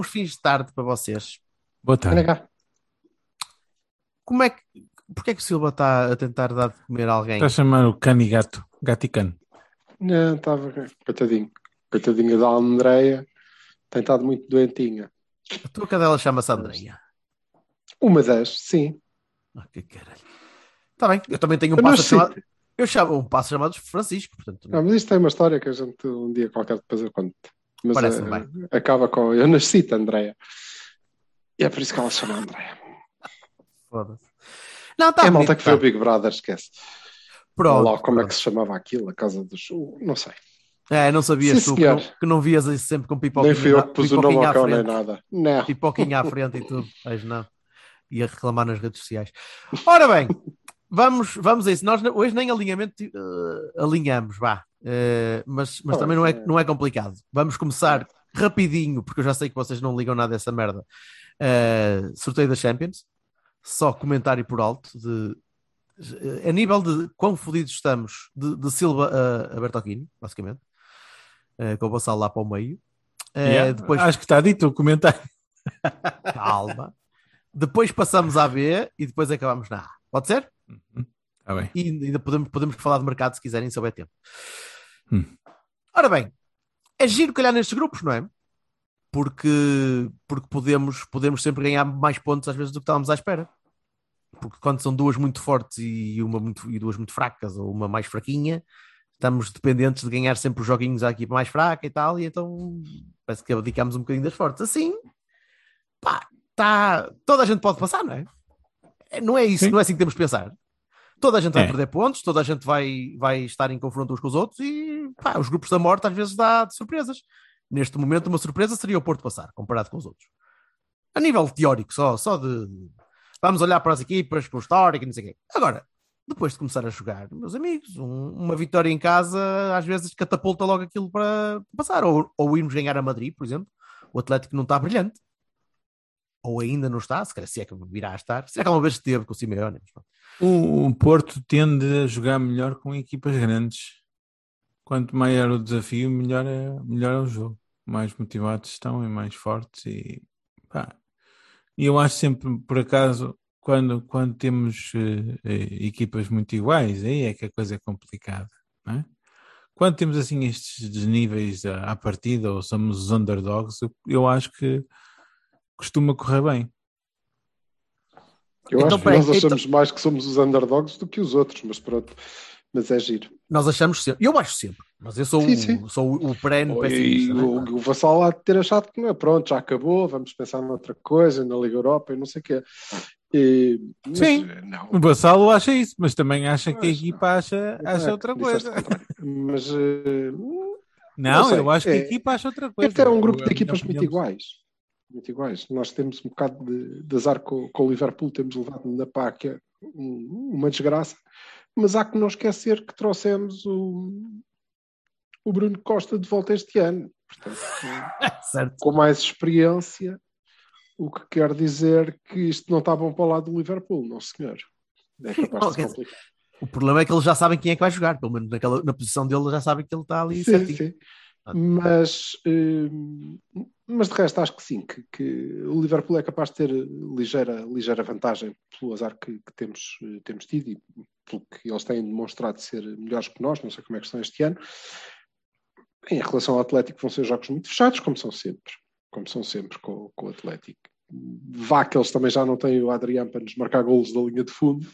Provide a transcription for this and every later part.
Bons, fins de tarde para vocês. Boa tarde. Como é que. Porquê é que o Silva está a tentar dar de comer a alguém? Está a chamar o cano e gato. Gato e cano. Não, estava. Coitadinho. Coitadinha da Andreia. Tem estado muito doentinha. A tua cadela chama-se Andreia. Uma das, sim. Ah, que caralho. Está bem, eu também tenho um Eu passo chamado. Eu chamo um passo chamado Francisco, portanto. Não, mas isto tem uma história que a gente um dia qualquer depois eu conto. Mas Parece-me eh, bem. acaba com. Eu nasci-te, Andreia. E é por isso que ela se chama Andreia. Foda-se. Não, está é a malta que foi tá. o Big Brother, esquece. Pronto, Olha lá como é pronto. que se chamava aquilo, a casa dos. Não sei. É, não sabias Sim, tu que não, que não vias isso sempre com pipoquinha, Nem fui eu que pus o nome pipoquinha ao cão nem frente. nada. Não. Pipoquinha à frente e tudo. Mas não. Ia reclamar nas redes sociais. Ora bem, vamos, vamos a isso. Nós hoje nem alinhamento eh, alinhamos, vá. Eh, mas mas Ah, também não é, é. não é complicado. Vamos começar rapidinho, porque eu já sei que vocês não ligam nada dessa merda. Eh, sorteio da Champions. Só comentário por alto de a nível de quão fodidos estamos de, de Silva a, a Bertocchini, basicamente. Com o Bassal lá para o meio. Yeah, depois Acho que está dito o comentário. Calma. Depois passamos à B e depois acabamos na A. Pode ser? Está bem. E ainda podemos, podemos falar de mercado se quiserem, se houver tempo. Hum. Ora bem, é giro calhar nestes grupos, não é? Porque, porque podemos, podemos sempre ganhar mais pontos às vezes do que estávamos à espera. Porque quando são duas muito fortes e, uma muito, e duas muito fracas ou uma mais fraquinha, estamos dependentes de ganhar sempre os joguinhos à equipa mais fraca e tal, e então parece que abdicamos um bocadinho das fortes. Assim, pá, tá, toda a gente pode passar, não é? É, Não é isso, Sim. não é assim que temos de pensar. Toda a gente vai É. perder pontos, toda a gente vai, vai estar em confronto uns com os outros e pá, os grupos da morte às vezes dá de surpresas. Neste momento, uma surpresa seria o Porto passar, comparado com os outros. A nível teórico, só, só de vamos olhar para as equipas com o histórico e não sei o quê. Agora, depois de começar a jogar, meus amigos, um- uma vitória em casa às vezes catapulta logo aquilo para passar. Ou, ou irmos ganhar a Madrid, por exemplo. O Atlético não está brilhante. Ou ainda não está, se calhar se é que virá a estar. Se é que alguma vez esteve com o Simeone. O, Porto tende a jogar melhor com equipas grandes. Quanto maior o desafio, melhor é, melhor é o jogo. Mais motivados estão e mais fortes. E pá. Eu acho sempre, por acaso, quando, quando temos eh, eh, equipas muito iguais, aí é que a coisa é complicada. é? Quando temos assim estes desníveis à, à partida, ou somos os underdogs, eu, eu acho que costuma correr bem. Eu Então, acho que nós achamos mais que somos os underdogs do que os outros, mas pronto. Mas é giro. Nós achamos sempre. Eu acho sempre. Mas eu sou, Sim, o, sim. sou o pré-no E pessimista. né? o, o Vassal há de ter achado que não é pronto, já acabou, vamos pensar noutra coisa, na Liga Europa e não sei o quê. E, mas, Sim. Não. O Vassalo acha isso, mas também acha que a Mas- equipa acha, acha É, outra coisa. Mas eh, Não, sei, eu acho que a é- equipa acha outra é coisa. que era um grupo de a equipas muito iguais. Muito iguais. Nós temos um bocado de, de azar com, com o Liverpool, temos levado na um- uma desgraça, mas há que não esquecer que trouxemos o, o Bruno Costa de volta este ano. Portanto, com mais experiência, o que quer dizer que isto não está bom para o lado do Liverpool, não senhor. É capaz Não, de se. O problema é que eles já sabem quem é que vai jogar. Pelo menos naquela, na posição dele já sabem que ele está ali Sim, certinho. sim. Mas, hum, mas de resto acho que sim, que, que o Liverpool é capaz de ter ligeira, ligeira vantagem pelo azar que, que temos, eh, temos tido e pelo que eles têm demonstrado ser melhores que nós, não sei como é que estão este ano. Em relação ao Atlético vão ser jogos muito fechados, como são sempre, como são sempre com, com o Atlético. Vá que eles também já não têm o Adriano para nos marcar golos da linha de fundo,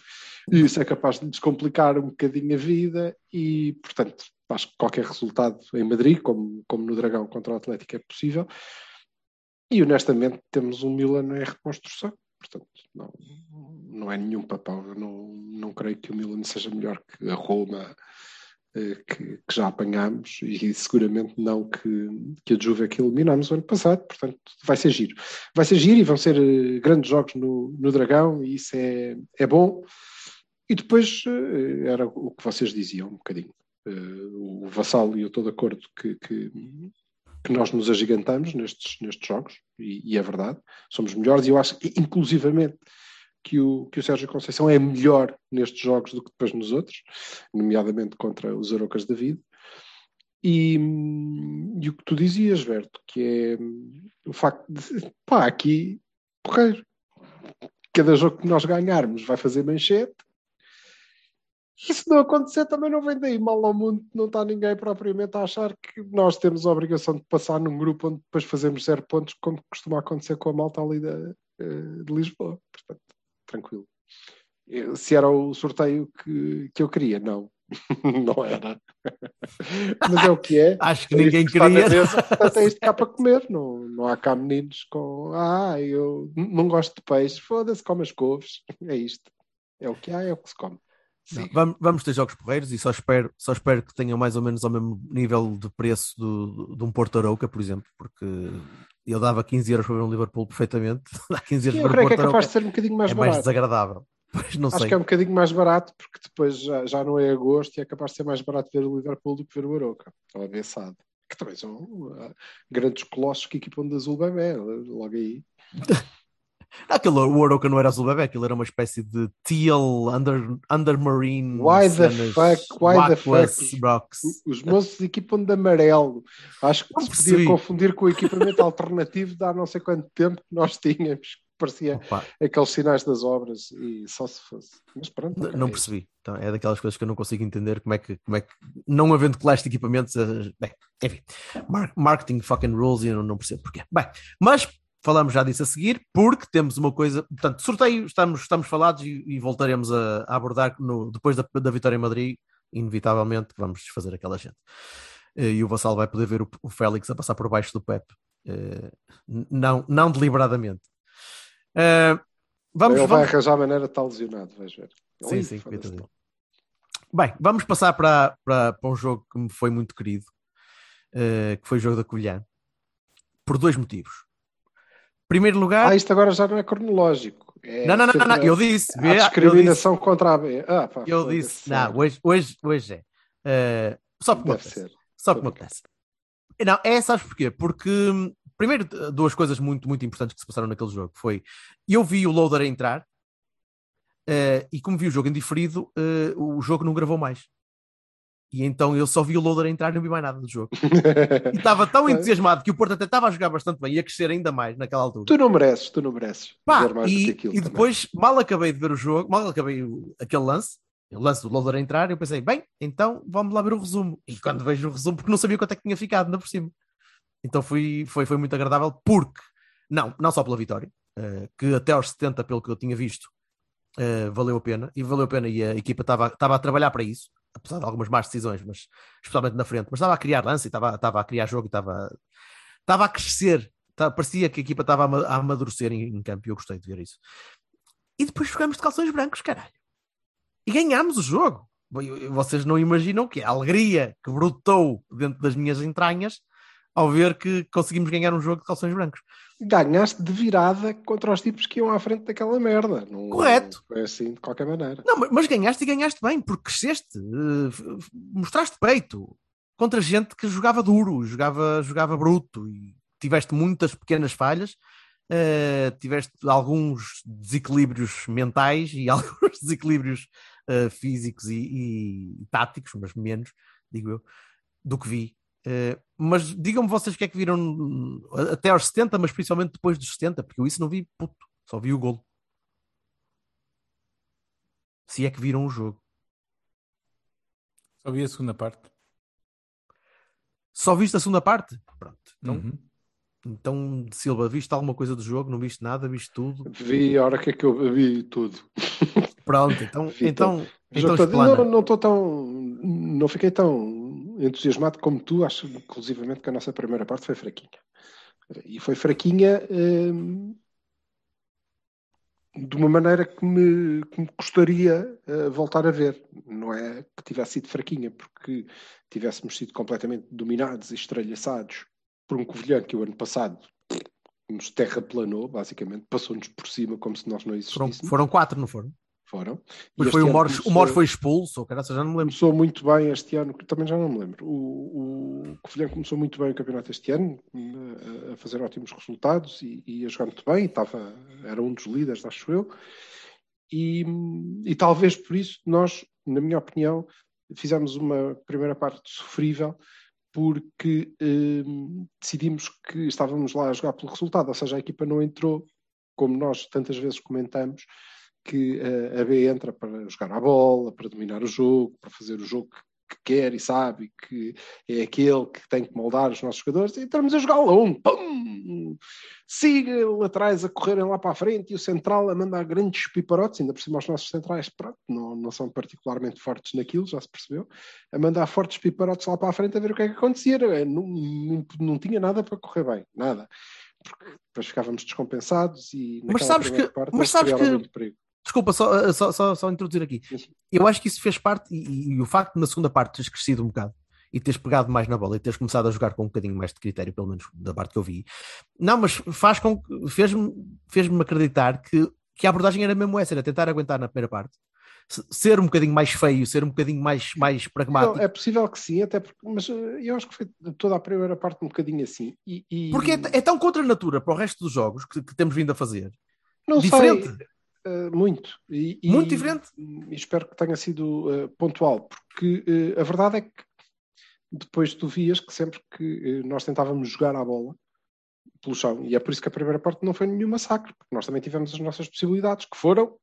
e isso é capaz de descomplicar um bocadinho a vida e, portanto, acho que qualquer resultado em Madrid, como, como no Dragão contra o Atlético, é possível. E honestamente temos um Milan em reconstrução. Portanto, não, não é nenhum papel. Eu não, não creio que o Milan seja melhor que a Roma eh, que, que já apanhámos e seguramente não que, que a Juve que eliminámos o ano passado. Portanto, vai ser giro. Vai ser giro e vão ser eh, grandes jogos no, no Dragão e isso é, é bom. E depois eh, era o que vocês diziam um bocadinho. Eh, o Vassal e eu estou de acordo que, que, que nós nos agigantamos nestes, nestes jogos, e, e é verdade, somos melhores, e eu acho inclusivamente que o, que o Sérgio Conceição é melhor nestes jogos do que depois nos outros, nomeadamente contra os Arocas da Vida. E, e o que tu dizias, Berto, que é o facto de, pá, aqui, porreiro, cada jogo que nós ganharmos vai fazer manchete, e se não acontecer, também não vem daí mal ao mundo, não está ninguém propriamente a achar que nós temos a obrigação de passar num grupo onde depois fazemos zero pontos, como costuma acontecer com a malta ali de, de Lisboa. Portanto, tranquilo. Se era o sorteio que, que eu queria, não. não era. Mas é o que é. Acho que É ninguém que queria. mesa, Portanto, é isto cá para comer. Não, não há cá meninos com. Ah, eu não gosto de peixe. Foda-se, come as couves. É isto. É o que há, é o que se come. Não, vamos, vamos ter jogos porreiros e só espero, só espero que tenham mais ou menos ao mesmo nível de preço do, de um Porto Arouca, por exemplo, porque eu dava 15 euros para ver um Liverpool perfeitamente, dá 15 euros Eu para creio um que é capaz Arouca de ser um bocadinho mais é mais barato. desagradável. Pois não Acho sei. que é um bocadinho mais barato, porque depois já, já não é agosto e é capaz de ser mais barato ver o Liverpool do que ver o Aroca. Ou a Bessade. Que também são uh, grandes colossos que equipam de azul bebê. Logo aí. Aquele, o Arouca não era azul bebê, aquilo era uma espécie de teal under, undermarine. Why the fuck, why the fuck? Rocks. Os moços equipam de amarelo. Acho que Não se percebi. podia confundir com o equipamento alternativo de há não sei quanto tempo que nós tínhamos. que Parecia Opa, aqueles sinais das obras e só se fosse. Mas pronto. N- ok. Não percebi. Então, é daquelas coisas que eu não consigo entender como é que, como é que não havendo classe de equipamentos, eh, bem, enfim, mar- marketing fucking rules e eu não, não percebo porquê. Bem, mas falamos já disso a seguir, porque temos uma coisa, portanto, sorteio, estamos, estamos falados e, e voltaremos a, a abordar no- depois da, da vitória em Madrid, inevitavelmente, vamos desfazer aquela gente. Eh, E o Vassal vai poder ver o, o Félix a passar por baixo do Pep. Eh, não, não deliberadamente. Eh, vamos, Ele vai vamos, arranjar a maneira de estar lesionado, vais ver. Sim, sim, coitadinho. Bem, vamos passar para, para, para um jogo que me foi muito querido, que foi o jogo da Covilhã, por dois motivos. Primeiro lugar, Ah, isto agora já não é cronológico. É não, não, não, não, eu disse, a eu disse, discriminação contra a B. Ah, pá, eu disse, não, hoje, hoje, hoje é. Eh, só porque Deve apetece. ser. Só porque apetece. Não, é, sabes porquê? Porque, hum, primeiro, duas coisas muito, muito importantes que se passaram naquele jogo foi, eu vi o loader entrar eh, e como vi o jogo em diferido, eh, o jogo não gravou mais. E então eu só vi o loader entrar e não vi mais nada do jogo. E estava tão entusiasmado que o Porto até estava a jogar bastante bem e a crescer ainda mais naquela altura. tu não mereces, tu não mereces. Pá, ver mais do e, que aquilo e também. depois, mal acabei de ver o jogo, mal acabei o- aquele lance, o lance do loader a entrar, eu pensei, bem, então vamos lá ver o resumo. E quando vejo o resumo, porque não sabia quanto é que tinha ficado, ainda por cima. Então foi, foi, foi muito agradável, porque, não, não só pela vitória, eh, que até aos 70, pelo que eu tinha visto, eh, valeu a pena, e valeu a pena, e a equipa estava a trabalhar para isso, apesar de algumas más decisões, mas especialmente na frente, mas estava a criar lance, estava, estava a criar jogo, estava, estava a crescer, Tá- parecia que a equipa estava a ama- a amadurecer em, em campo, e eu gostei de ver isso. E depois jogamos de calções brancos, caralho. E ganhámos o jogo. Vocês não imaginam que a alegria que brotou dentro das minhas entranhas ao ver que conseguimos ganhar um jogo de calções brancos. Ganhaste de virada contra os tipos que iam à frente daquela merda. Não, Correto. Foi assim, de qualquer maneira. Não, mas- ganhaste e ganhaste bem, porque cresceste, eh, mostraste peito contra gente que jogava duro, jogava, jogava bruto e tiveste muitas pequenas falhas, eh, tiveste alguns desequilíbrios mentais e alguns desequilíbrios eh, físicos e, e táticos, mas menos, digo eu, do que vi. Eh, mas digam-me vocês o que é que viram até aos 70, mas principalmente depois dos 70, porque eu isso não vi puto, só vi o golo. Se é que viram o jogo. Só vi a segunda parte. Só viste a segunda parte? Pronto. Então, Uhum. então Silva, viste alguma coisa do jogo? Não viste nada? Viste tudo? Vi a hora que é que eu vi tudo. Pronto, então, Vi então, então não, não estou tão. Não fiquei tão entusiasmado como tu. Acho, inclusivamente, que a nossa primeira parte foi fraquinha. E foi fraquinha. hum, de uma maneira que me, que me gostaria uh, voltar a ver. Não é que tivesse sido fraquinha, porque tivéssemos sido completamente dominados e estralhaçados por um Covilhã que o ano passado nos terraplanou, basicamente, passou-nos por cima como se nós não Foram, existíssemos. foram quatro, não foram? Foram. Depois E foi o ano Mor, o Mor foi expulso, ou caraca, já não me lembro. Começou muito bem este ano, que também já não me lembro. O, o Covilhã começou muito bem o campeonato este ano, a, a fazer ótimos resultados e, e a jogar muito bem, estava, era um dos líderes, acho eu. E, e talvez por isso nós, na minha opinião, fizemos uma primeira parte sofrível porque hum, decidimos que estávamos lá a jogar pelo resultado, ou seja, a equipa não entrou, como nós tantas vezes comentamos, que a B entra para jogar a bola, para dominar o jogo, para fazer o jogo que, que quer e sabe que é aquele que tem que moldar os nossos jogadores, e entramos a jogar longo, pum! siga atrás a correrem lá para a frente e o central a mandar grandes piparotes, ainda por cima os nossos centrais pronto, não, não são particularmente fortes naquilo, já se percebeu, a mandar fortes piparotes lá para a frente a ver o que é que acontecia, Não, não, não, não tinha nada para correr bem, nada. Porque depois ficávamos descompensados e Mas sabes que- parte mas sabes que- muito perigo. Desculpa, só, só, só, só introduzir aqui. Eu acho que isso fez parte, e, e- o facto de na segunda parte teres crescido um bocado e teres pegado mais na bola e teres começado a jogar com um bocadinho mais de critério, pelo menos da parte que eu vi. Não, mas faz com que fez-me fez-me acreditar que, que a abordagem era mesmo essa, era tentar aguentar na primeira parte, se- ser um bocadinho mais feio, ser um bocadinho mais, mais pragmático. Não, é possível que sim, até porque, mas eh, eu acho que foi toda a primeira parte um bocadinho assim. E, e- Porque é, é tão contra a natura para o resto dos jogos que, que temos vindo a fazer. não diferente. sei, eh, muito. E, e- Muito diferente. E espero que tenha sido eh, pontual, porque eh, a verdade é que depois tu vias que sempre que eh, nós tentávamos jogar a bola pelo chão, e é por isso que a primeira parte não foi nenhum massacre, porque nós também tivemos as nossas possibilidades, que foram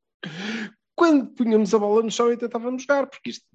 quando punhamos a bola no chão e tentávamos jogar, porque isto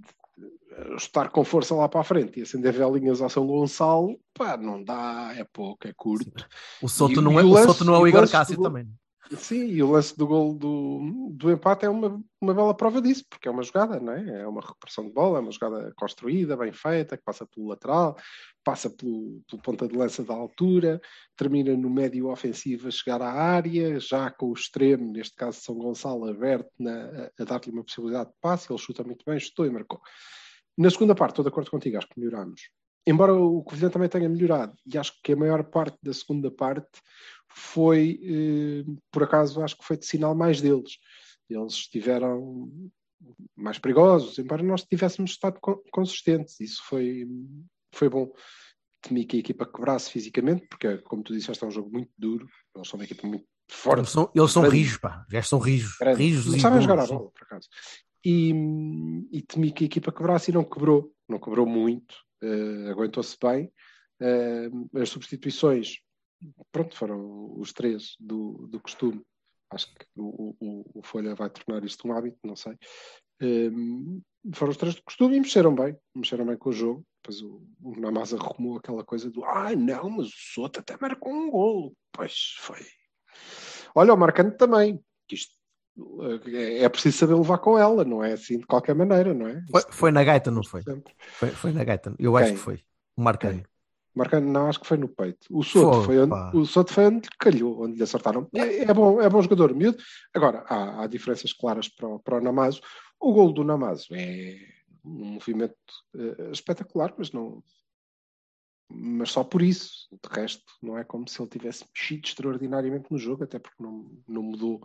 eh, estar com força lá para a frente e acender velinhas ao São Gonçalo, pá, não dá, é pouco, é curto. O Soto E- não e é o Soto não é e o Igor Cássio do- também. Sim, e o lance do gol do, do empate é uma, uma bela prova disso, porque é uma jogada, não é? É uma recuperação de bola, é uma jogada construída, bem feita, que passa pelo lateral, passa pelo, pelo ponta de lança da altura, termina no médio ofensivo a chegar à área, já com o extremo, neste caso São Gonçalo, aberto na- a, a dar-lhe uma possibilidade de passe, ele chuta muito bem, chutou e marcou. Na segunda parte, estou de acordo contigo, acho que melhorámos. Embora o Covilhã também tenha melhorado, e acho que a maior parte da segunda parte foi, eh, por acaso, acho que foi de sinal mais deles. Eles estiveram mais perigosos, embora nós tivéssemos estado con- consistentes. Isso foi, foi bom. Temi que a equipa quebrasse fisicamente, porque, como tu disseste, é um jogo muito duro. Eles são uma equipa muito forte. Eles são, eles são rijos, pá. Já são rijos. Grande. Rijos e sabem jogar a bola, por acaso. E, e temi que a equipa quebrasse e não quebrou. Não quebrou muito. Eh, Aguentou-se bem. Eh, as substituições, pronto, foram os três do, do costume. Acho que o, o, o Folha vai tornar isto um hábito, não sei. Eh, foram os três do costume e mexeram bem. Mexeram bem com o jogo. Depois o, o Namaz arrumou aquela coisa do ah, não, mas o Soto até marcou um golo. Pois foi. Olha, o Marcante também. que Isto é é preciso saber levar com ela, não é assim de qualquer maneira, não é? Foi, foi na gaita, não foi? Foi, foi na gaita. Eu acho Quem? que foi. O Marcano. Marcando, não, acho que foi no peito. O Soto Foi, foi, onde, o Soto foi onde lhe calhou, onde lhe acertaram. É, é bom, é bom jogador, miúdo. Agora, há, há diferenças claras para o, para o Namazo. O gol do Namazo é um movimento eh, espetacular, mas não. Mas só por isso. De resto, não é como se ele tivesse mexido extraordinariamente no jogo, até porque não, não mudou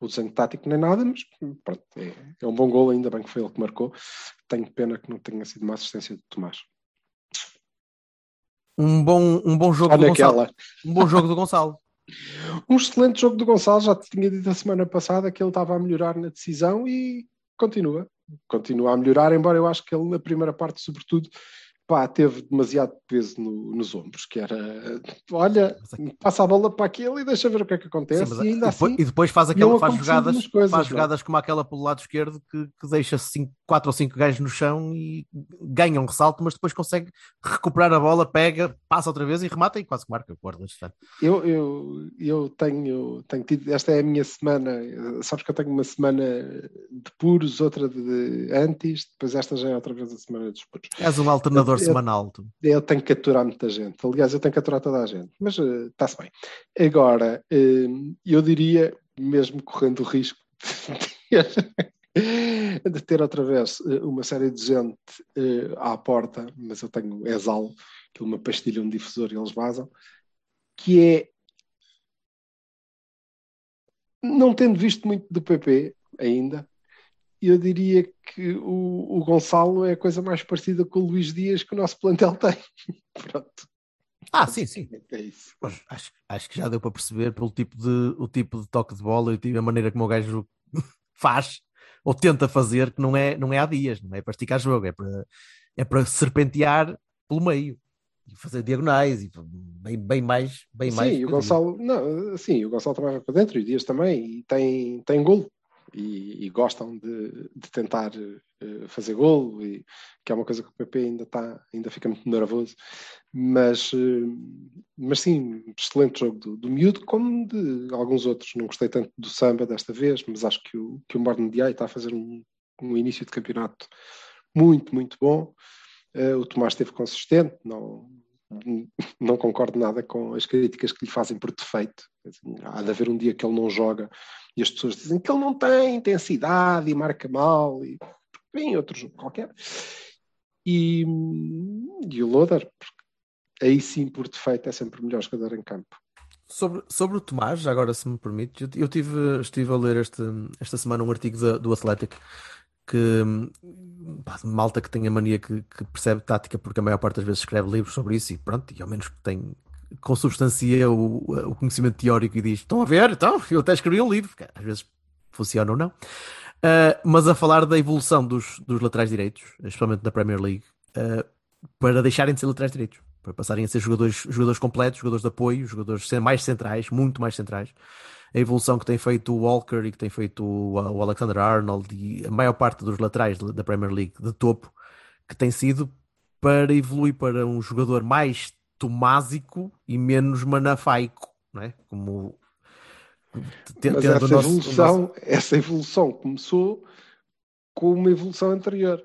o desenho tático nem nada, mas pronto, é, é um bom gol, ainda bem que foi ele que marcou. Tenho pena que não tenha sido uma assistência de Tomás. Um bom, um bom jogo Só do Gonçalo. naquela. Um bom jogo do Gonçalo. Um excelente jogo do Gonçalo, já te tinha dito a semana passada que ele estava a melhorar na decisão e continua. Continua a melhorar, embora eu acho que ele na primeira parte, sobretudo, pá, teve demasiado peso no- nos ombros, que era, olha, passa a bola para aquele e deixa ver o que é que acontece. Sim, e ainda e depois, assim, e depois faz, aquela, faz jogadas, coisas, faz é? jogadas como aquela pelo lado esquerdo que, que deixa cinco, quatro ou cinco gajos no chão e ganha um ressalto, mas depois consegue recuperar a bola, pega, passa outra vez e remata e quase que marca o ano. eu, eu, eu tenho, tenho tido, esta é a minha semana, sabes que eu tenho uma semana de puros, outra de antis, depois esta já é outra vez a semana dos puros. És um alternador Eu- semanal. Tu. Eu tenho que aturar muita gente. Aliás, eu tenho que aturar toda a gente. Mas eh, está-se bem. Agora, eh, eu diria mesmo correndo o risco de ter, de ter outra vez eh, uma série de gente eh, à porta, mas eu tenho exalo, que uma pastilha, um difusor e eles vazam, que é não tendo visto muito do PP ainda, eu diria que o, o Gonçalo é a coisa mais parecida com o Luís Dias que o nosso plantel tem. Pronto. Ah, sim, sim. É isso. Acho, acho que já deu para perceber pelo tipo de, o tipo de toque de bola e a maneira como o gajo faz ou tenta fazer, que não é, não é há dias, não é para esticar jogo, é para, é para serpentear pelo meio e fazer diagonais e bem, bem mais. Bem sim, mais o Gonçalo, não, sim, o Gonçalo vai para dentro e o Dias também, e tem, tem golo. E, e gostam de, de tentar uh, fazer golo, e, que é uma coisa que o PP ainda, está ainda fica muito nervoso. Mas, uh, mas sim, excelente jogo do, do miúdo, como de alguns outros. Não gostei tanto do samba desta vez, mas acho que o, que o Morne Diay está a fazer um, um início de campeonato muito, muito bom. Uh, o Tomás esteve consistente, não, não concordo nada com as críticas que lhe fazem por defeito. Há de haver um dia que ele não joga e as pessoas dizem que ele não tem intensidade e marca mal, e bem, outro jogo qualquer. E, e o Loder, aí sim, por defeito, é sempre o melhor jogador em campo. Sobre, sobre o Tomás, agora se me permite, eu, eu tive, estive a ler este, esta semana um artigo da, do Athletic que pá, malta que tem a mania que, que, percebe tática, porque a maior parte das vezes escreve livros sobre isso e pronto, e ao menos que tem consubstancia o, o conhecimento teórico e diz: Estão a ver? Então, eu até escrevi um livro, que às vezes funciona ou não. Uh, mas a falar da evolução dos, dos laterais direitos, especialmente da Premier League, uh, para deixarem de ser laterais direitos, para passarem a ser jogadores, jogadores completos, jogadores de apoio, jogadores mais centrais, muito mais centrais a evolução que tem feito o Walker e que tem feito o, Alexander Arnold e a maior parte dos laterais da Premier League de topo, que tem sido para evoluir para um jogador mais tomásico e menos manafaico, não é? Como Mas essa, nosso, evolução, nosso... essa evolução começou com uma evolução anterior,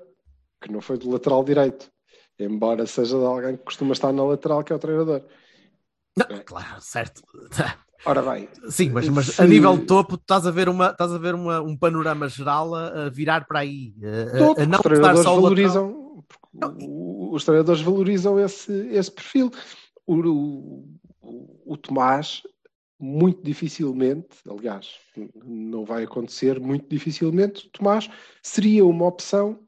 que não foi do lateral direito, embora seja de alguém que costuma estar na lateral, que é o treinador. Não, claro, certo. Ora bem. Sim, mas, mas se... a nível de topo, estás a ver, uma, estás a ver uma, um panorama geral a, virar para aí. A, a não os treinadores valorizam, os treinadores valorizam esse, esse perfil. O, o, o Tomás, muito dificilmente, aliás, não vai acontecer, muito dificilmente, o Tomás seria uma opção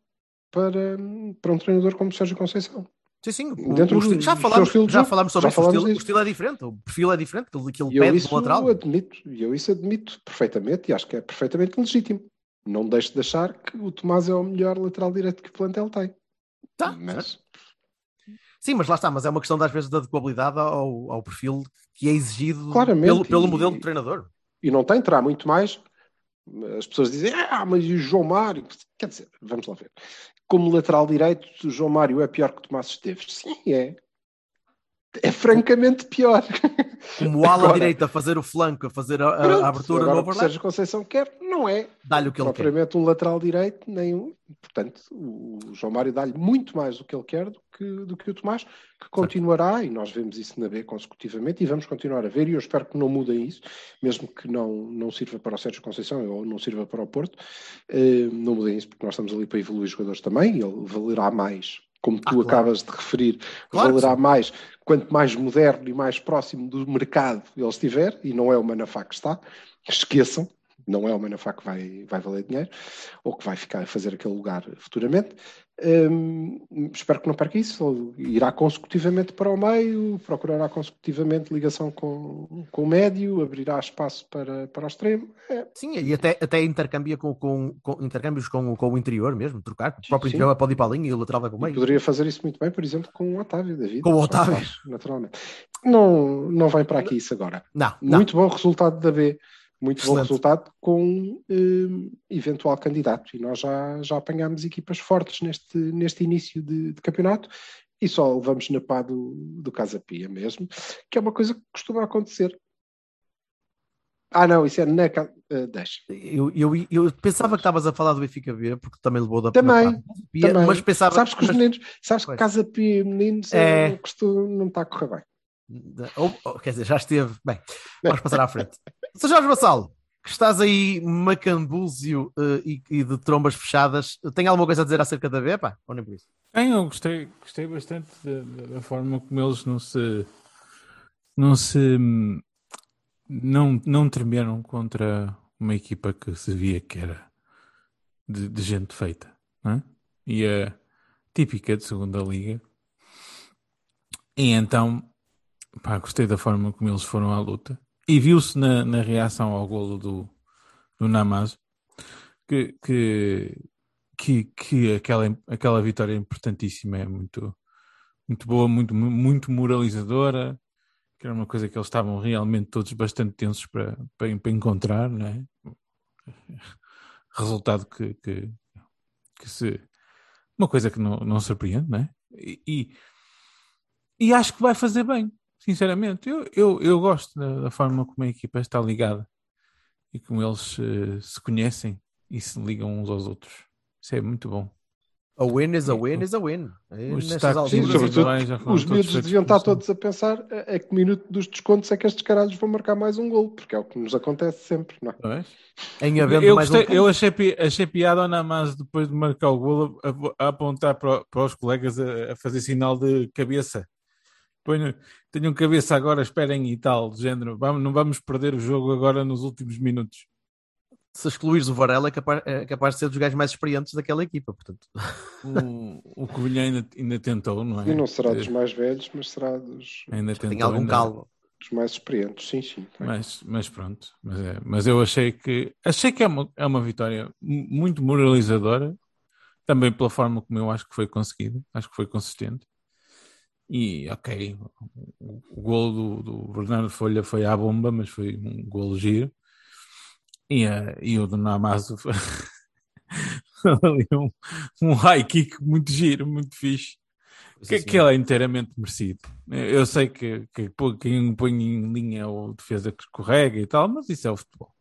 para, para um treinador como Sérgio Conceição. Sim, sim. Dentro o, já, falámos, já falámos sobre já isso. Falámos o, estilo, o, estilo, é diferente, o perfil é diferente, aquilo que ele pede no lateral. Admito, e eu isso admito perfeitamente e acho que é perfeitamente legítimo. Não deixo de achar que o Tomás é o melhor lateral direito que o plantel tem. Tá, mas... Sim, mas lá está, mas é uma questão das vezes de adequabilidade ao, ao perfil que é exigido Claramente, pelo, pelo e, modelo de treinador. E não tem, terá muito mais. As pessoas dizem, ah, mas e o João Mário? Quer dizer, vamos lá ver como lateral direito, João Mário é pior que o Tomás Esteves. Sim, é. É francamente pior. Como ala Agora, direita a fazer o flanco, a fazer a, pronto, a abertura no overlap. O Sérgio Conceição quer, não é. Dá-lhe o que ele quer. um lateral direito, nenhum. Portanto, o João Mário dá-lhe muito mais do que ele quer do que, do que o Tomás, que continuará, certo. e nós vemos isso na B consecutivamente, e vamos continuar a ver, e eu espero que não mudem isso, mesmo que não, não sirva para o Sérgio Conceição ou não sirva para o Porto, eh, não mudem isso, porque nós estamos ali para evoluir os jogadores também, e ele valerá mais como tu ah, acabas claro. de referir, claro valerá mais quanto mais moderno e mais próximo do mercado ele estiver, e não é o Manafá que está, esqueçam, não é o Manafá que vai, vai valer dinheiro, ou que vai ficar a fazer aquele lugar futuramente. Hum, espero que não perca isso. Irá consecutivamente para o meio, procurará consecutivamente ligação com, com o médio, abrirá espaço para, para o extremo. É. Sim, e até, até intercambia com, com, com intercâmbios com, com o interior mesmo, trocar. O próprio interior pode ir para a linha e o lateral vai para o meio. E poderia fazer isso muito bem, por exemplo, com o Otávio da vida. Com o Otávio. Naturalmente. Não, não vem para aqui isso agora. Não, não. Muito bom resultado da B muito Excelente. bom resultado com um, eventual candidato. E nós já, já apanhámos equipas fortes neste, neste início de, de campeonato e só levamos na pá do, do Casa Pia mesmo, que é uma coisa que costuma acontecer. Ah, não, isso é na. Uh, deixa. Eu, eu, eu pensava que estavas a falar do Benfica B, porque também levou da Também, Pia, também. mas pensava. Sabes que os meninos, sabes que Casa Pia e meninos é... não, costuma, não está a correr bem. Ou, ou, quer dizer, já esteve. Bem, vamos passar à frente. Sr. Jorge Vassalo, que estás aí macambúzio eh, e, e de trombas fechadas, tem alguma coisa a dizer acerca da B, pá? Ou nem por isso? Bem, eu gostei, gostei bastante da, da- da forma como eles não se não se não, não tremeram contra uma equipa que se via que era de, de gente feita, não é? E a típica de segunda liga. E então, pá, gostei da forma como eles foram à luta. E viu-se na, na reação ao golo do, do Namazo que, que, que, que aquela, aquela vitória importantíssima é muito, muito boa, muito, muito moralizadora, que era uma coisa que eles estavam realmente todos bastante tensos para, para, para encontrar, não é? Resultado que, que, que se. Uma coisa que não, não surpreende, não é? E, e, e acho que vai fazer bem, sinceramente. Eu, eu, eu gosto da, da forma como a equipa está ligada e como eles eh, se conhecem e se ligam uns aos outros. Isso é muito bom. A win is a win is a win. É, Os nestas destaques Sim, sobretudo, os todos miúdos deviam estar por todos a pensar a, a que minuto dos descontos é que estes caralhos vão marcar mais um gol, porque é o que nos acontece sempre, não é? Não é? em havendo Eu, mais gostei, um eu achei, achei piada ao Namaz depois de marcar o golo a, a apontar para, para os colegas a, a fazer sinal de cabeça. Ponham, tenham cabeça agora, esperem e tal, do género. Vamos, não vamos perder o jogo agora nos últimos minutos. se excluires o Varela, é capaz, é capaz de ser dos gajos mais experientes daquela equipa. Portanto, O, o Covilhã ainda, ainda tentou, não é? E não será dos Eh, mais velhos, mas será dos, Ainda tentou. tem algum ainda- calmo. dos mais experientes, sim, sim. tem. Mas, mas pronto, mas, é, mas eu achei que achei que é uma, é uma vitória mu- muito moralizadora, também pela forma como eu acho que foi conseguida, acho que foi consistente. E ok, o, o golo do, do Bernardo Folha foi à bomba, mas foi um golo giro. E, eh, e o do Namazo foi ali um, um high kick muito giro, muito fixe. Que, que ele é inteiramente merecido. Eu sei que, que quem põe em linha é o defesa que escorrega e tal, mas isso é o futebol.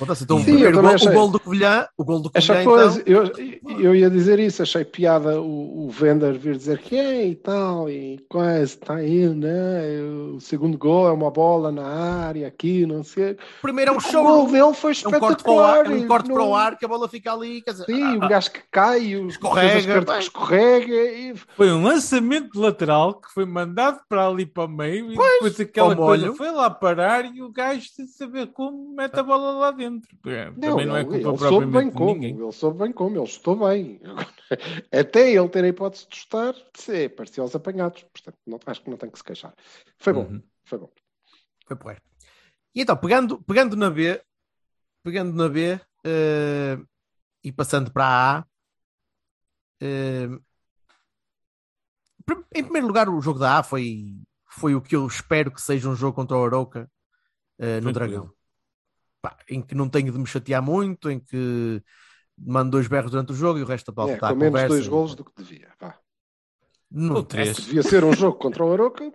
Então, o Sim, primeiro eu gol, também o achei. gol do Covilhã, o gol do Covilhã, coisa, então, eu, eu ia dizer isso, achei piada o, o Vender vir dizer que é e tal, e quase está aí, né? O segundo gol é uma bola na área aqui, não sei. o primeiro é um O show. gol dele foi É um corte para o ar, espetacular. é um corte para o não- ar que a bola fica ali. Quer dizer, Sim, ah, um ah, gajo que cai, o Escorrega, escorrega e Foi um lançamento lateral que foi mandado para ali para o meio e depois aquela coisa molho. foi lá parar e o gajo sem saber como mete a bola lá dentro. É, Também não, é culpa ele soube bem como, ninguém. ele soube bem como, ele estou bem. Até ele ter a hipótese de estar, é, parecia aos apanhados. Portanto, não, acho que não tem que se queixar. Foi bom, Uhum. foi bom. Foi porreiro. E então, pegando, pegando na B, pegando na B eh, e passando para a A, pr- em primeiro lugar, o jogo da A foi, foi o que eu espero que seja um jogo contra o Arouca eh, no. Dragão. Pá, em que não tenho de me chatear muito, em que mando dois berros durante o jogo e o resto da bola É, está com menos conversa. dois golos do que devia. Ou três. interessa. Devia ser um jogo contra o Aroca,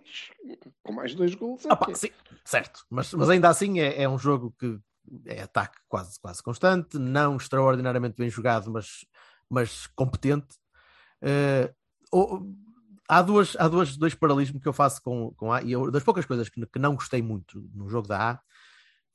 com mais dois golos. É Ah, pá, sim, certo, mas, mas ainda assim é, é um jogo que é ataque quase, quase constante, não extraordinariamente bem jogado, mas, mas competente. O- há duas, há duas, dois paralelismos que eu faço com, com A, e eu, das poucas coisas que, que não gostei muito no jogo da A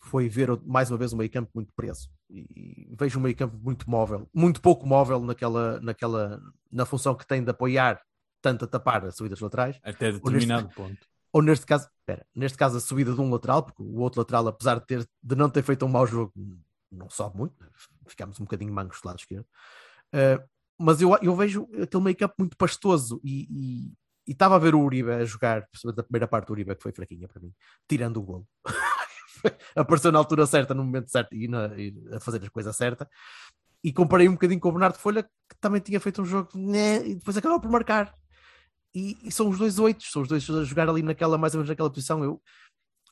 foi ver mais uma vez o meio campo muito preso. E, e vejo um meio campo muito móvel, muito pouco móvel naquela, naquela, na função que tem de apoiar tanto a tapar as subidas laterais, Até determinado ponto. ou neste caso, espera, neste caso a subida de um lateral, porque o outro lateral, apesar de, ter, de não ter feito um mau jogo, não sobe muito, ficámos um bocadinho mangos do lado esquerdo. Uh, mas eu, eu vejo aquele meio campo muito pastoso e, e, e estava a ver o Uribe a jogar, principalmente a primeira parte do Uribe, que foi fraquinha para mim, tirando o golo. Apareceu na altura certa, no momento certo e, na, e a fazer a coisa certa. E comparei um bocadinho com o Bernardo Folha, que também tinha feito um jogo né, e depois acabou por marcar. E, e são os dois oitos, são os dois a jogar ali naquela, mais ou menos naquela posição. Eu,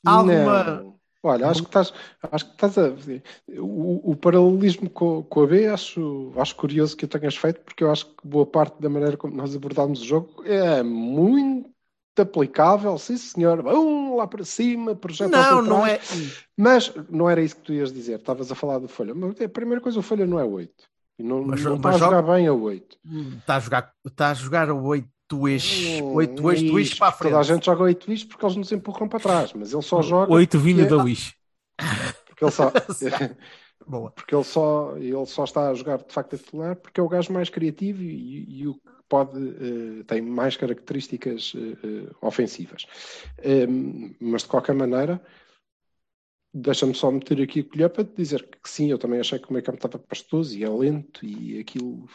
há alguma. Não. Olha, acho que estás, acho que estás a. O, o paralelismo com, com a B acho, acho curioso que o tenhas feito, porque eu acho que boa parte da maneira como nós abordámos o jogo é muito aplicável, sim senhor, vão lá para cima, projeto Não, não é. Mas não era isso que tu ias dizer, estavas a falar do Folha. Mas a primeira coisa, o Folha não é 8. E não, Mas- não está mas a jogar joga- bem a 8. Está a jogar, está a jogar o 8 eixo, 8 eixo, Isto, eixo para a frente. Toda a gente joga 8 isto porque eles nos empurram para trás, mas ele só joga Oito vindo porque- da Wish. Porque ele só, Boa. porque ele só, ele só está a jogar de facto a titular porque é o gajo mais criativo e, e o que pode, eh, tem mais características eh, eh, ofensivas. Em, mas de qualquer maneira, deixa-me só meter aqui a colher para te dizer que sim, eu também achei que o meio campo estava pastoso e é lento e aquilo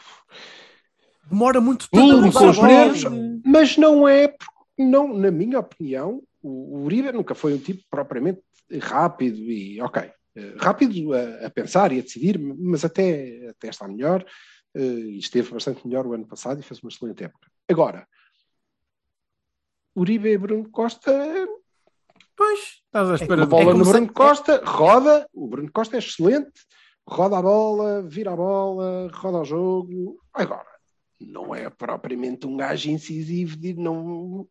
Demora muito tempo. Com os nervos, mas não é, porque não, na minha opinião, o, Uribe nunca foi um tipo propriamente rápido e ok, rápido a, a pensar e a decidir, mas até, até está melhor e esteve bastante melhor o ano passado e fez uma excelente época. Agora, Uribe e Bruno Costa, Pois, estás à espera a de bola como no Bruno Costa, roda, o Bruno Costa é excelente, roda a bola, vira a bola, roda o jogo. Agora, não é propriamente um gajo incisivo de não.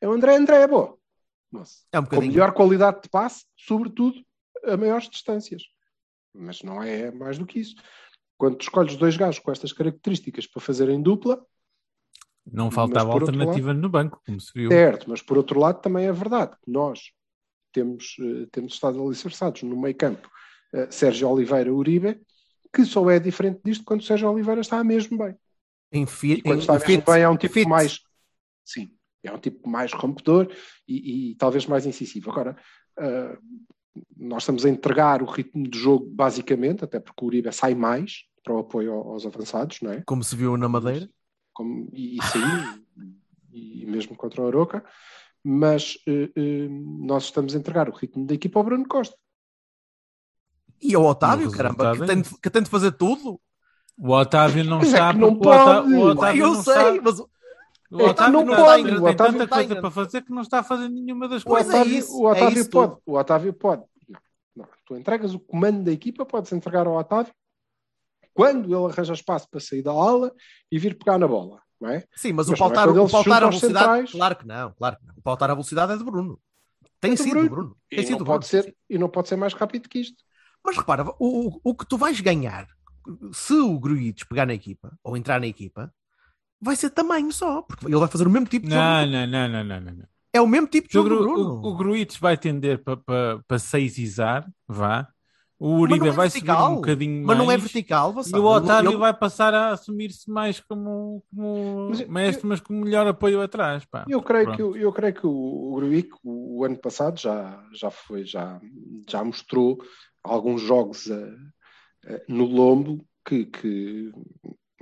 É o André André, é bom. É um Com bocadinho. melhor qualidade de passe, sobretudo a maiores distâncias. Mas não é mais do que isso. Quando tu escolhes dois gajos com estas características para fazerem dupla, Não faltava alternativa no banco, como se viu. Certo, mas por outro lado também é verdade que nós temos, eh, temos estado alicerçados no meio campo eh, Sérgio Oliveira Uribe, que só é diferente disto quando Sérgio Oliveira está mesmo bem. Em fi- E quando em- está em mesmo fit- bem é um tipo fit. mais. Sim, é um tipo mais rompedor e, e talvez mais incisivo. Agora, eh, nós estamos a entregar o ritmo de jogo basicamente, até porque o Uribe sai mais para o apoio ao- aos avançados, não é? Como se viu na Madeira. como, e, e sim, e mesmo contra o Aroca, mas eh, eh, nós estamos a entregar o ritmo da equipa ao Bruno Costa. E ao Otávio, caramba, que tem, é de, que tem de fazer tudo. O Otávio não Mas é está que não porque o Otá- pode. o Otávio eu não sei, está- mas O É Otávio não não pode, está- o tem Otávio tanta coisa tem. para fazer que não está a fazer nenhuma das O Pois coisas. é Otávio, isso, o é Otávio isso pode. tudo. O Otávio pode. Não, não. Tu entregas o comando da equipa, podes entregar ao Otávio quando ele arranja espaço para sair da aula e vir pegar na bola. Não é? Sim, mas, Mas o é pautar, quando o pautar a velocidade. centrais. Claro que não, claro que não. O pautar a velocidade é de Bruno. Tem É do sido Bruno. Bruno. Tem E sido não, Bruno. pode ser, e não pode ser mais rápido que isto. Mas repara, o, o, o que tu vais ganhar se o Gruites pegar na equipa ou entrar na equipa vai ser tamanho só, porque ele vai fazer o mesmo tipo de jogo. Não, não, não, não, não, não. não. É o mesmo tipo de O, jogo do Gru- Bruno. o, o Gruitch vai tender para pa, pa seisizar, vá. O Mas Uribe não é vai subir vertical. um bocadinho Mas mais. não é vertical, E Vassal. o Otávio Ele- vai passar a assumir-se mais como, como Mas eu- mestre, mas com melhor apoio atrás. Pá. Eu creio, Pronto. que, o- eu creio que o, o Gruic, o, o ano passado, já, já, foi, já, já mostrou alguns jogos eh, eh, no lombo que, que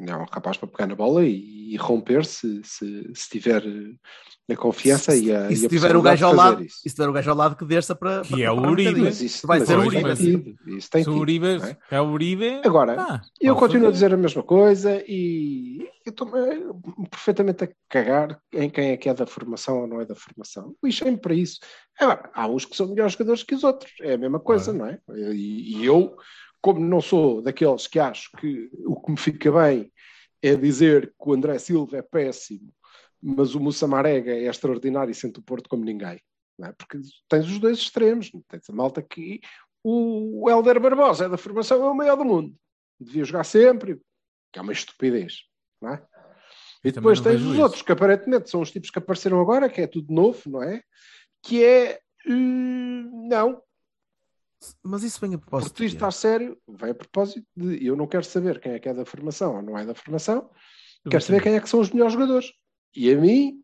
é um rapaz para pegar na bola e, e romper se, se, se tiver eh, a confiança e a e se e a tiver o possibilidade gajo ao de fazer lado, isso. e se tiver o gajo ao lado que desça para. Que para é o um Uribe. Mas isso, Vai mas ser o Uribe. isso tem Se o tido, Uribe é? é o Uribe. Agora, pá, Eu continuo a fazer. dizer a mesma coisa e eu estou perfeitamente a cagar em quem é que é da formação ou não é da formação. Lixei-me para isso. Agora, há uns que são melhores jogadores que os outros. É a mesma coisa, não é? E, e eu, como não sou daqueles que acho que o que me fica bem é dizer que o André Silva é péssimo, mas o Moussa Marega é extraordinário e sente o Porto como ninguém. É? Porque tens os dois extremos. Tens a malta que o Helder Barbosa é da formação, é o maior do mundo. Devia jogar sempre, que é uma estupidez. É? E depois tens os vejo outros, que aparentemente são os tipos que apareceram agora, que é tudo novo, não é? Que é. hum, não, Mas isso vem a porque propósito. tu isto está sério, vai a propósito de eu não quero saber quem é que é da formação ou não é da formação, Eu quero saber quem é que são os melhores jogadores. E a mim,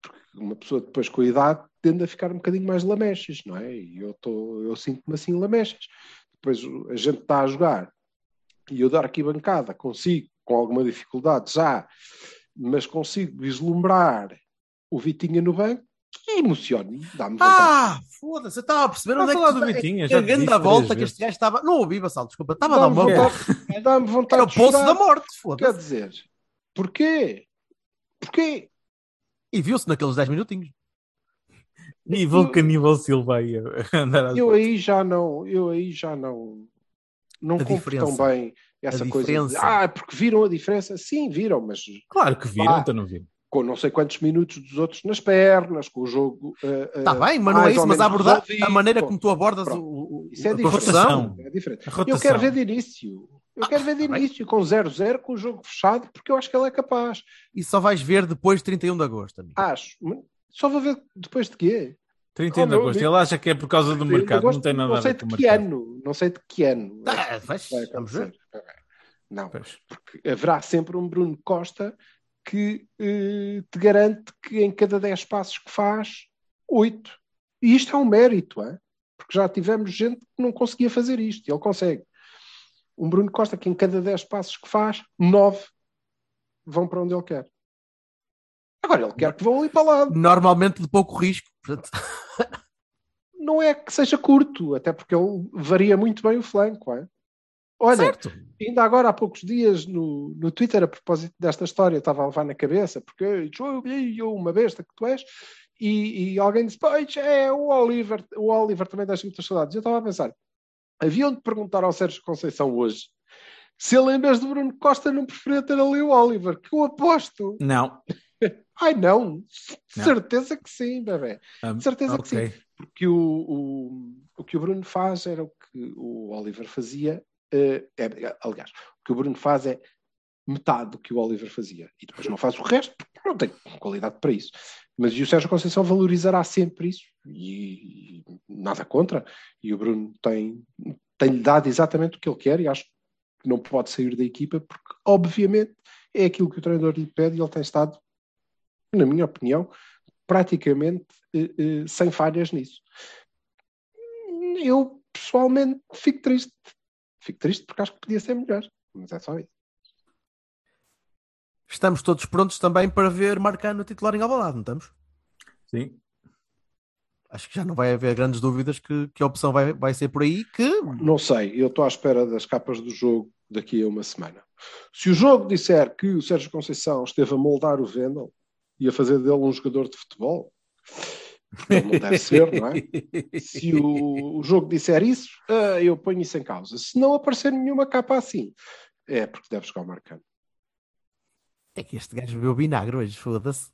porque uma pessoa depois com a idade tende a ficar um bocadinho mais lamechas, não é? E eu, tô, eu sinto-me assim lamechas. Depois a gente está a jogar e eu dar aqui bancada, consigo, com alguma dificuldade já, mas consigo vislumbrar o Vitinha no banco e emociono-me, dá-me. Ah, foda-se, eu estava a perceber onde é que tu do tá- Vitinha, é já que a volta três que este gajo estava. Não ouvi, Vassal, desculpa, estava a dar Dá-me uma volta. vontade, dá-me vontade Era o de poço chorar. da morte, Quer foda-se. dizer, porquê? Porquê? E viu-se naqueles 10 minutinhos. Nível Caníbal Silva aí a andar às Eu voltas. aí já não, eu aí já não, não A compro tão diferença. bem essa A coisa. de, diferença. ah, porque viram a diferença? Sim, viram, mas Claro que viram, então não viram. Com não sei quantos minutos dos outros nas pernas, com o jogo. eh, eh, Está Tá bem, mas não é isso, mas a, menos aborda- resolvido. a maneira como tu abordas Pronto. o, o, Isso é a diferente. construção. É diferente. A Eu rotação. quero ver de início. Eu quero ver de tá bem. início, com 0-0, com o jogo fechado, porque eu acho que ele é capaz. E só vais ver depois de 31 de agosto, amigo. Acho. Só vou ver depois de quê? 31 de Oh, meu agosto. Ele acha que é por causa do mercado. Não tem nada a ver de com o que mercado. ano, não sei de que ano. Ah, é vais, vai vamos ver. acontecer. Não, Pois. porque haverá sempre um Bruno Costa que eh, te garante que em cada 10 passos que faz, 8. E isto é um mérito, é? porque já tivemos gente que não conseguia fazer isto, e ele consegue. Um Bruno Costa que em cada 10 passos que faz, 9 vão para onde ele quer. Agora, ele quer que vão ali para lá. Normalmente de pouco risco. Portanto, Não é que seja curto, até porque ele varia muito bem o flanco. É? Olha, certo. ainda agora há poucos dias no, no Twitter, a propósito desta história, eu estava a levar na cabeça, porque "Ei, eu, eu, uma besta que tu és, e, e alguém disse: Pois é, o Oliver, o Oliver também deixa muitas saudades. Eu estava a pensar: haviam de perguntar ao Sérgio Conceição hoje se ele, em vez de Bruno Costa, não preferia ter ali o Oliver, que eu aposto. Não. Ai, não, Não. certeza que sim, bebê. De certeza que ok. Porque o, o, o que o Bruno faz era o que o Oliver fazia. Eh, é, aliás, o que o Bruno faz é metade do que o Oliver fazia. E depois não faz o resto, não tem qualidade para isso. Mas o Sérgio Conceição valorizará sempre isso. E, nada contra. E o Bruno tem, tem-lhe dado exatamente o que ele quer e acho que não pode sair da equipa, porque obviamente é aquilo que o treinador lhe pede e ele tem estado, na minha opinião, praticamente eh, eh, sem falhas nisso. Eu pessoalmente fico triste. Fico triste porque acho que podia ser melhor. Mas é só isso. Estamos todos prontos também para ver Marcano titular em Alvalade, não estamos? Sim. Acho que já não vai haver grandes dúvidas que, que a opção vai, vai ser por aí, que Não sei, eu estou à espera das capas do jogo daqui a uma semana. Se o jogo disser que o Sérgio Conceição esteve a moldar o Vendel e a fazer dele um jogador de futebol, ele não deve ser, não é? Se o, o jogo disser isso, ah, eu ponho isso em causa. Se não aparecer nenhuma capa assim, é porque deve jogar o Marcano. é que este gajo bebeu vinagre hoje, foda-se.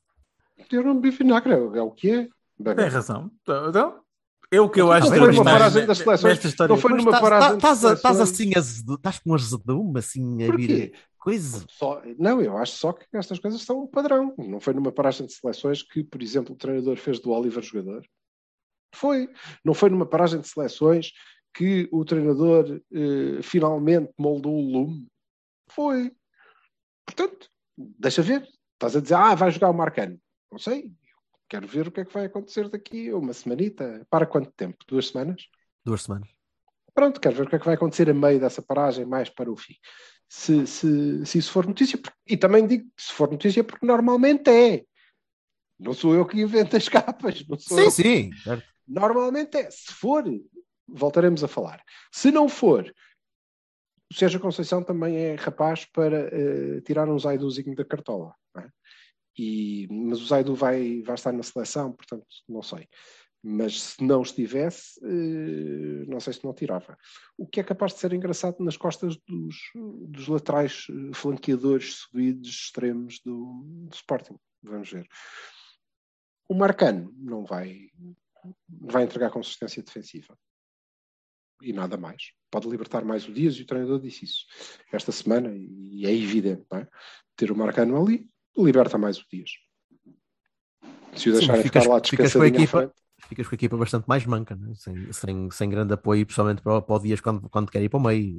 Eu não bebi vinagre, é, o que é. Tem razão. Então, eu o que eu acho Não foi numa paragem das seleções. Não foi numa estás- paragem de estás assim, estás com um azedume, assim, a vir coisa. Só- não, eu acho só que estas coisas são um padrão. Não foi numa paragem de seleções que, por exemplo, o treinador fez do Oliver jogador. Foi. Não foi numa paragem de seleções que o treinador eh, finalmente moldou o lume. Foi. Portanto, deixa ver. Estás a dizer, ah, vai jogar o Marcano. Não sei. Quero ver o que é que vai acontecer daqui a uma semanita. Para quanto tempo? Duas semanas? Duas semanas. Pronto, quero ver o que é que vai acontecer a meio dessa paragem, mais para o fim. Se, se, se isso for notícia, e também digo se for notícia, porque normalmente é. Não sou eu que invento as capas. Não sou Sim, eu. sim. certo. Normalmente é. Se for, voltaremos a falar. Se não for, o Sérgio Conceição também é rapaz para eh, tirar um Zaiduzinho da cartola. não é? E, mas o Zaidu vai, vai estar na seleção, portanto, não sei. Mas se não estivesse, eh, não sei se não tirava. O que é capaz de ser engraçado nas costas dos, dos laterais eh, flanqueadores subidos extremos do, do Sporting. Vamos ver. O Marcano não vai, vai entregar consistência defensiva. E nada mais. Pode libertar mais o Dias e o treinador disse isso esta semana e é evidente, não é? Ter o Marcano ali liberta mais o Dias. Se o deixarem ficas- ficar lá ficas com a descansadinho à equipa. Ficas com a equipa bastante mais manca, né? sem, sem, sem grande apoio, principalmente para, o- para o Dias quando, quando quer ir para o meio.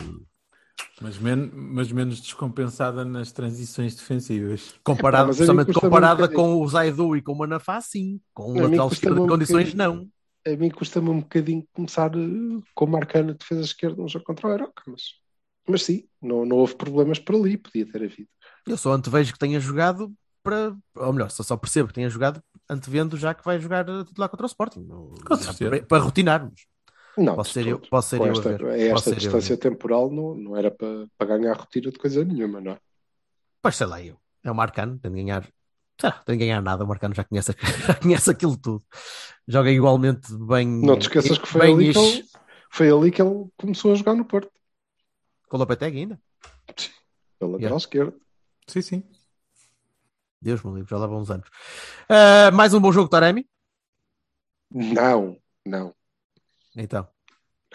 Mas, men mas menos descompensada nas transições defensivas. Comparado, Epá, mas a mim principalmente custa-me um comparada bocadinho. com o Zaidu e com o Manafá, sim. Com o lateral esquerdo de um condições, não. a mim custa-me um bocadinho começar eh, com o Marcano de defesa esquerda no jogo contra o Aroca, mas, mas sim, não, não houve problemas por ali, podia ter havido. Eu só antevejo que tenha jogado para. Ou melhor, só, só percebo que tenha jogado antevendo já que vai jogar a titular contra o Sporting. Certeza. para, para rotinarmos. Não, Posso ser eu, posso ser eu esta, a ver. a Posso esta a distância ver. temporal não, não era para, para ganhar retiro de coisa nenhuma, não é? Pois sei lá, eu. É o Marcano, tem de ganhar. Sei lá, tem de ganhar nada. O Marcano já conhece, já conhece aquilo tudo. Joga igualmente bem. Não te esqueças que foi bem ali que, ele, foi ali que ele começou a jogar no Porto, Com o Lopetegui ainda. pela lateral Yeah. esquerda. Sim, sim. Deus me livre, já lá vão uns anos. Ah, mais um bom jogo, Taremi. Não, não. Então,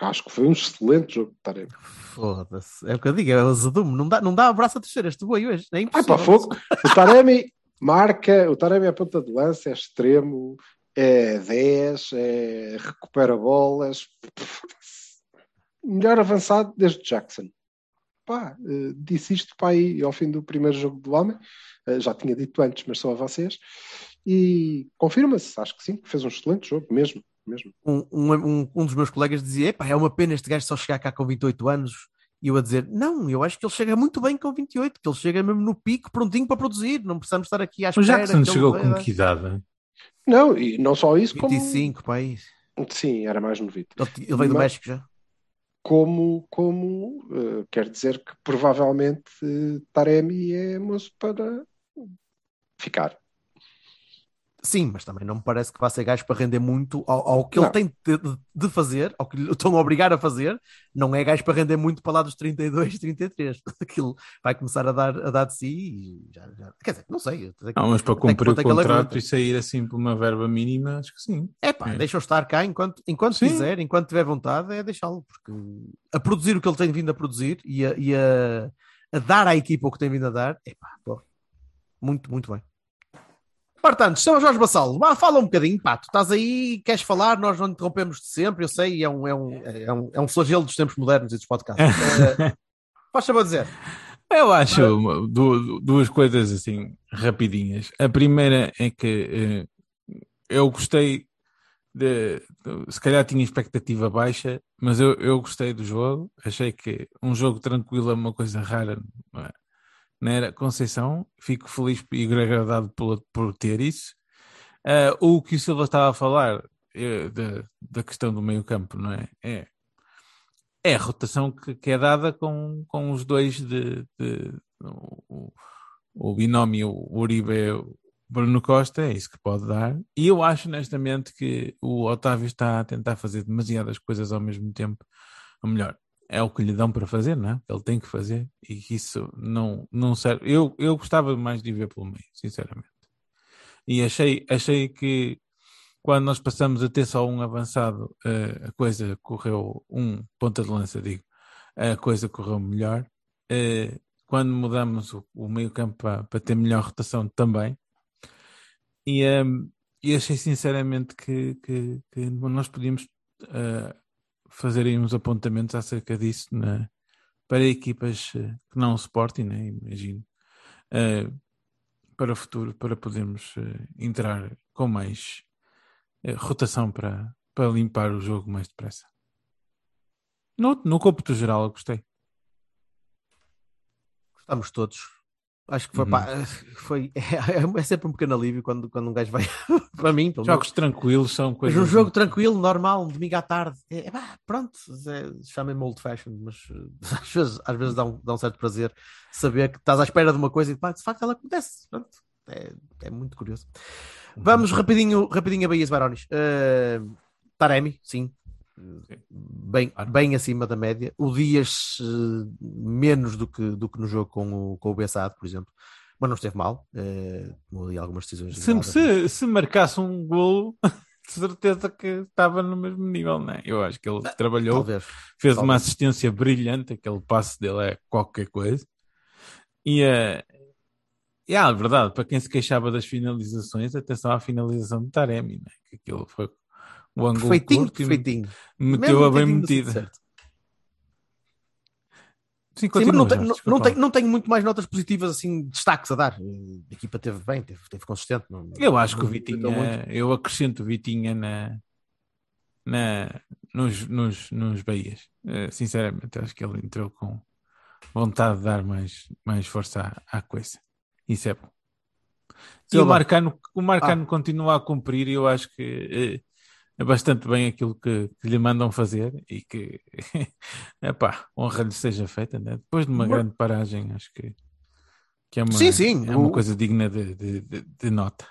Acho que foi um excelente jogo de Taremi. foda-se. É o que eu digo, é o azedume. Não dá, não dá abraço a terceira este boi hoje. É Ai, impossível. para fogo. O Taremi marca, o Taremi é ponta de lança, é extremo, é 10, é recupera bolas. Melhor avançado desde Jackson. Pá, eh, disse isto para aí ao fim do primeiro jogo do homem. Eh, já tinha dito antes, mas só a vocês. E confirma-se, acho que sim, fez um excelente jogo, mesmo. mesmo. Um, um, um, dos meus colegas dizia: Epá, é uma pena este gajo só chegar cá com 28 anos. E eu a dizer: Não, eu acho que ele chega muito bem com 28, que ele chega mesmo no pico, prontinho para produzir. Não precisamos estar aqui à espera. Jackson que ele chegou vai com dar." que idade? Não, e não só isso, como. 25, pá, aí. Sim, era mais novito. Ele, ele veio do Mas- México já. Como, como eh, quer dizer que provavelmente eh, Taremi é moço para ficar. Sim, mas também não me parece que vá ser gajo para render muito ao, ao que Não. ele tem de, de fazer, ao que lhe estão a obrigar a fazer. Não é gajo para render muito para lá dos 32, 33. Aquilo vai começar a dar, a dar de si e já, já- Quer dizer, não sei. até que- Não, mas para cumprir o é ele contrato e sair assim por uma verba mínima, acho que sim. É pá, É. deixa-o estar cá enquanto, enquanto Sim. quiser, enquanto tiver vontade, é deixá-lo, porque a produzir o que ele tem vindo a produzir e a, e a- a dar à equipa o que tem vindo a dar, é pá, pô, muito, muito bem. Portanto, estamos Jorge Bassalo, fala um bocadinho, pá, tu estás aí, queres falar, nós não interrompemos de sempre, eu sei, é um, é um, é um, é um flagelo dos tempos modernos e dos podcasts. Eh, Faz saber dizer. Eu acho du- duas coisas assim rapidinhas. A primeira é que eh, eu gostei de, se calhar tinha expectativa baixa, mas eu, eu gostei do jogo. Achei que um jogo tranquilo é uma coisa rara? Na era Conceição. Fico feliz e agradado por, por ter isso. Ah, o que o Silva estava a falar eh, da, da questão do meio campo, não é? É, é a rotação que, que é dada com, com os dois de, de- o, o binómio Uribe Bruno Costa, é isso que pode dar. E eu acho honestamente que o Otávio está a tentar fazer demasiadas coisas ao mesmo tempo. Ou melhor, é o que lhe dão para fazer, não é? Ele tem que fazer e isso não, não serve. Eu, eu gostava mais de ver pelo meio, sinceramente. E achei, achei que quando nós passamos a ter só um avançado, eh, a coisa correu, um ponta de lança, digo, a coisa correu melhor. Eh, quando mudamos o, o meio campo para, para ter melhor rotação também. E, ehm, e achei sinceramente que, que, que nós podíamos eh, fazer aí uns apontamentos acerca disso na- para equipas eh, que não o Sporting, né, imagino, eh, para o futuro, para podermos eh, entrar com mais eh, rotação para, para limpar o jogo mais depressa. No, no cômputo geral, eu gostei. Gostamos todos. Acho que foi, Uhum. pá, foi é, sempre um pequeno alívio quando, quando um gajo vai para mim, menos. Jogos tranquilos são Mas coisas. um jogo tranquilo, normal, um domingo à tarde. É, é pá, pronto, é, chamem-me old fashioned, mas eh, às vezes, às vezes dá, um, dá um certo prazer saber que estás à espera de uma coisa e pá, de facto ela acontece. Pronto, é, é muito curioso. Vamos rapidinho, rapidinho a Bahias Barones. Uh, Taremi, sim. Bem, bem acima da média. O Dias eh, menos do que, do que no jogo com o, com o Bessado, por exemplo. Mas não esteve mal. eh, tomou ali algumas decisões. Se, erradas. se, se marcasse um golo, de certeza que estava no mesmo nível, não é? Eu acho que ele trabalhou, Talvez. fez uma talvez. assistência brilhante, aquele passe dele é qualquer coisa. E é e, ah, verdade, para quem se queixava das finalizações, atenção à finalização de Taremi, né? que aquilo foi o ângulo Perfeitinho, curto perfeitinho. meteu-a bem metida. Sim, Sim, não, tenho- Jorge, não, não tenho, não tenho muito mais notas positivas, assim, destaques a dar. A equipa teve bem, teve, teve consistente. não- Eu acho que o Vitinha, eu acrescento o Vitinha na, na, nos, nos, nos Bahias. Eh, Sinceramente, acho que ele entrou com vontade de dar mais, mais força à, à coisa. Isso é bom. E o. Marcano, o Marcano Ah. continua a cumprir e eu acho que é bastante bem aquilo que, que lhe mandam fazer e que epá, honra lhe seja feita. Né? Depois de uma grande paragem, acho que, que é, uma, Sim, sim, é uma o- coisa digna de, de, de- de nota.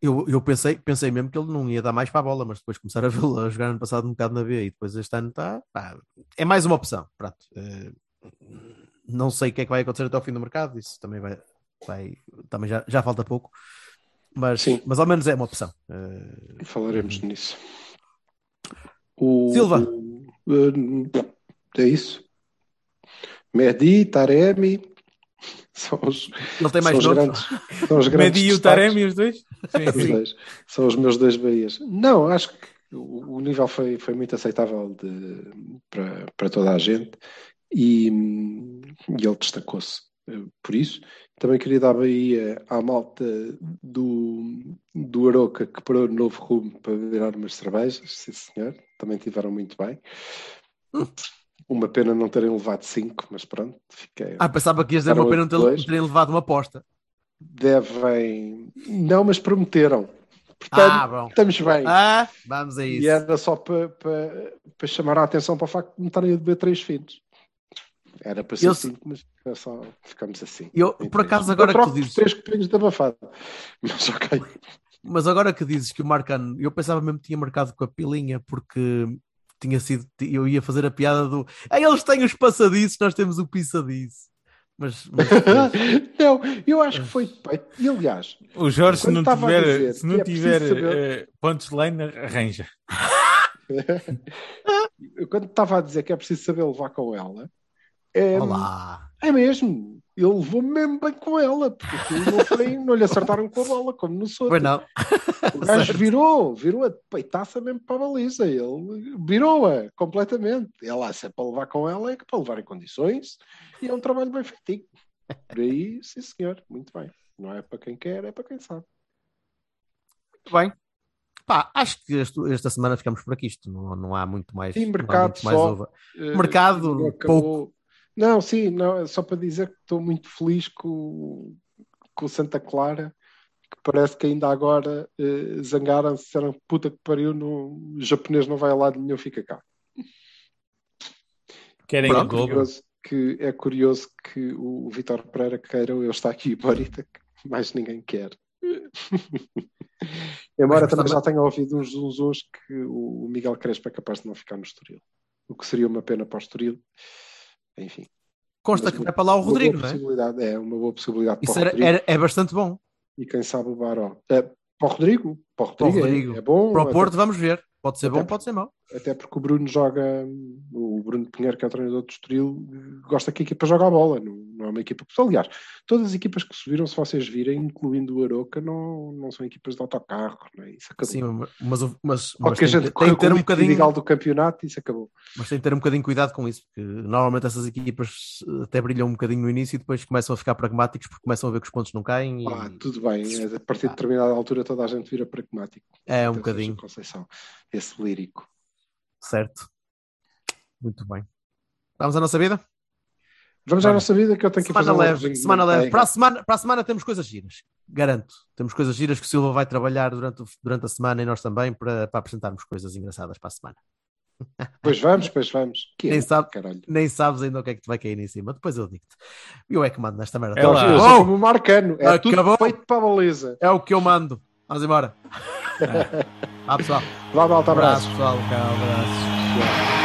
Eu, eu pensei, pensei mesmo que ele não ia dar mais para a bola, mas depois começaram a vê-lo a jogar ano passado um bocado na B e depois este ano está. pá, é mais uma opção. Pronto. Eh, não sei o que é que vai acontecer até ao fim do mercado, isso também vai. vai também já, já falta pouco, mas, Sim. mas ao menos é uma opção. Eh, Falaremos nisso. O, Silva. o- eh, é isso. Merdi, Taremi, São os, Ele tem mais são grandes. São os grandes Medi e o. Taremi, os dois? Sim, Os sim. dois. São os meus dois Bahias. Não, acho que o, o nível foi, foi muito aceitável de- para, para toda a gente e, e ele destacou-se eh, por isso. Também queria dar Bahia à malta do, do Aroca que parou no novo rumo para virar umas cervejas, sim senhor, também tiveram muito bem. Uma pena não terem levado cinco, mas pronto, fiquei. Ah, pensava que ias dizer uma pena não não terem levado uma aposta. Devem. Não, mas prometeram. Portanto, Ah, bom. estamos bem. Ah, vamos a isso. E era só para, para, para chamar a atenção para o facto de me estarem a beber três finos. Era para ser Eu- cinco, mas é só ficamos assim. Eu, por acaso, Eu agora que troco tu dizes, três copinhos de abafado. Mas ok. mas agora que dizes que o Marcano, eu pensava mesmo que tinha marcado com a pilinha, porque tinha sido, eu ia fazer a piada do ah, eles têm os passadiços, nós temos o pisadiço. Mas, mas não, eu acho que foi. E aliás, O Jorge, se não tiver, dizer se não é tiver saber- eh, punchline, arranja. eu quando estava a dizer que é preciso saber levar com ela, é, olá. é mesmo. Ele levou mesmo bem com ela, porque aquilo não, foi, não lhe acertaram com a bola, como no Soto. Foi não. O gajo virou, virou a peitaça mesmo para a baliza. Ele virou-a completamente. Ela, se é para levar com ela, é que para levar em condições e é um trabalho bem feitinho. Por aí, sim senhor, muito bem. Não é para quem quer, é para quem sabe. Muito bem. Pá, acho que este- esta semana ficamos por aqui. Isto não, não há muito mais. Sim, mercado mais só. Eh, Mercado, pouco. Não, sim, não, só para dizer que estou muito feliz com, com o Santa Clara, que parece que ainda agora eh, zangaram-se, disseram puta que pariu, no, o japonês não vai a lado nenhum, fica cá. Querem Pronto, Globo. curioso que, é curioso que o Vitor Pereira queira eu estar aqui Borita, que mais ninguém quer. Embora também já tenha ouvido uns zunzuns que o Miguel Crespo é capaz de não ficar no Estoril. O que seria uma pena para o Estoril. Enfim. Consta Mas que vai para lá o Rodrigo, não é? é? uma boa possibilidade Isso era, Rodrigo. era- é bastante bom. E quem sabe o Baró. É, para o Rodrigo? Para o Para o Rodrigo, é- Rodrigo. É, bom. Para o até Porto, vamos ver. Pode ser até bom, porque- pode ser mau. Até porque o Bruno joga, o Bruno Pinheiro, que é o treinador do Estoril, gosta que a equipa joga a bola, não, não é uma equipa. Aliás, todas as equipas que subiram, se vocês virem, incluindo o Aroca, não, não são equipas de autocarro, não é? Isso acabou. Sim, mas, mas, mas, tem, gente tem que ter um bocadinho, do campeonato, isso acabou. mas tem que ter um bocadinho cuidado com isso, porque normalmente essas equipas até brilham um bocadinho no início e depois começam a ficar pragmáticos porque começam a ver que os pontos não caem e Ah, tudo bem, a partir de determinada altura toda a gente vira pragmático. é um bocadinho, Conceição, esse lírico. certo? Muito bem. Vamos à nossa vida? Vamos à nossa vida que eu tenho que Semana fazer um leve, de semana leve. Para a semana, para a semana temos coisas giras, garanto. Temos coisas giras que o Silva vai trabalhar durante, durante a semana e nós também para, para apresentarmos coisas engraçadas para a semana. Pois vamos, pois vamos. Que Nem é, sabe. caralho. Nem sabes ainda o que é que te vai cair em cima, depois eu digo-te. E eu é que mando nesta merda. É lá. Eu sou Bom, como o Marcano, é tudo Acabou. feito para a beleza. é o que eu mando. Vamos embora. Vá pessoal. Malta, Um abraço, abraço. pessoal. Um abraço.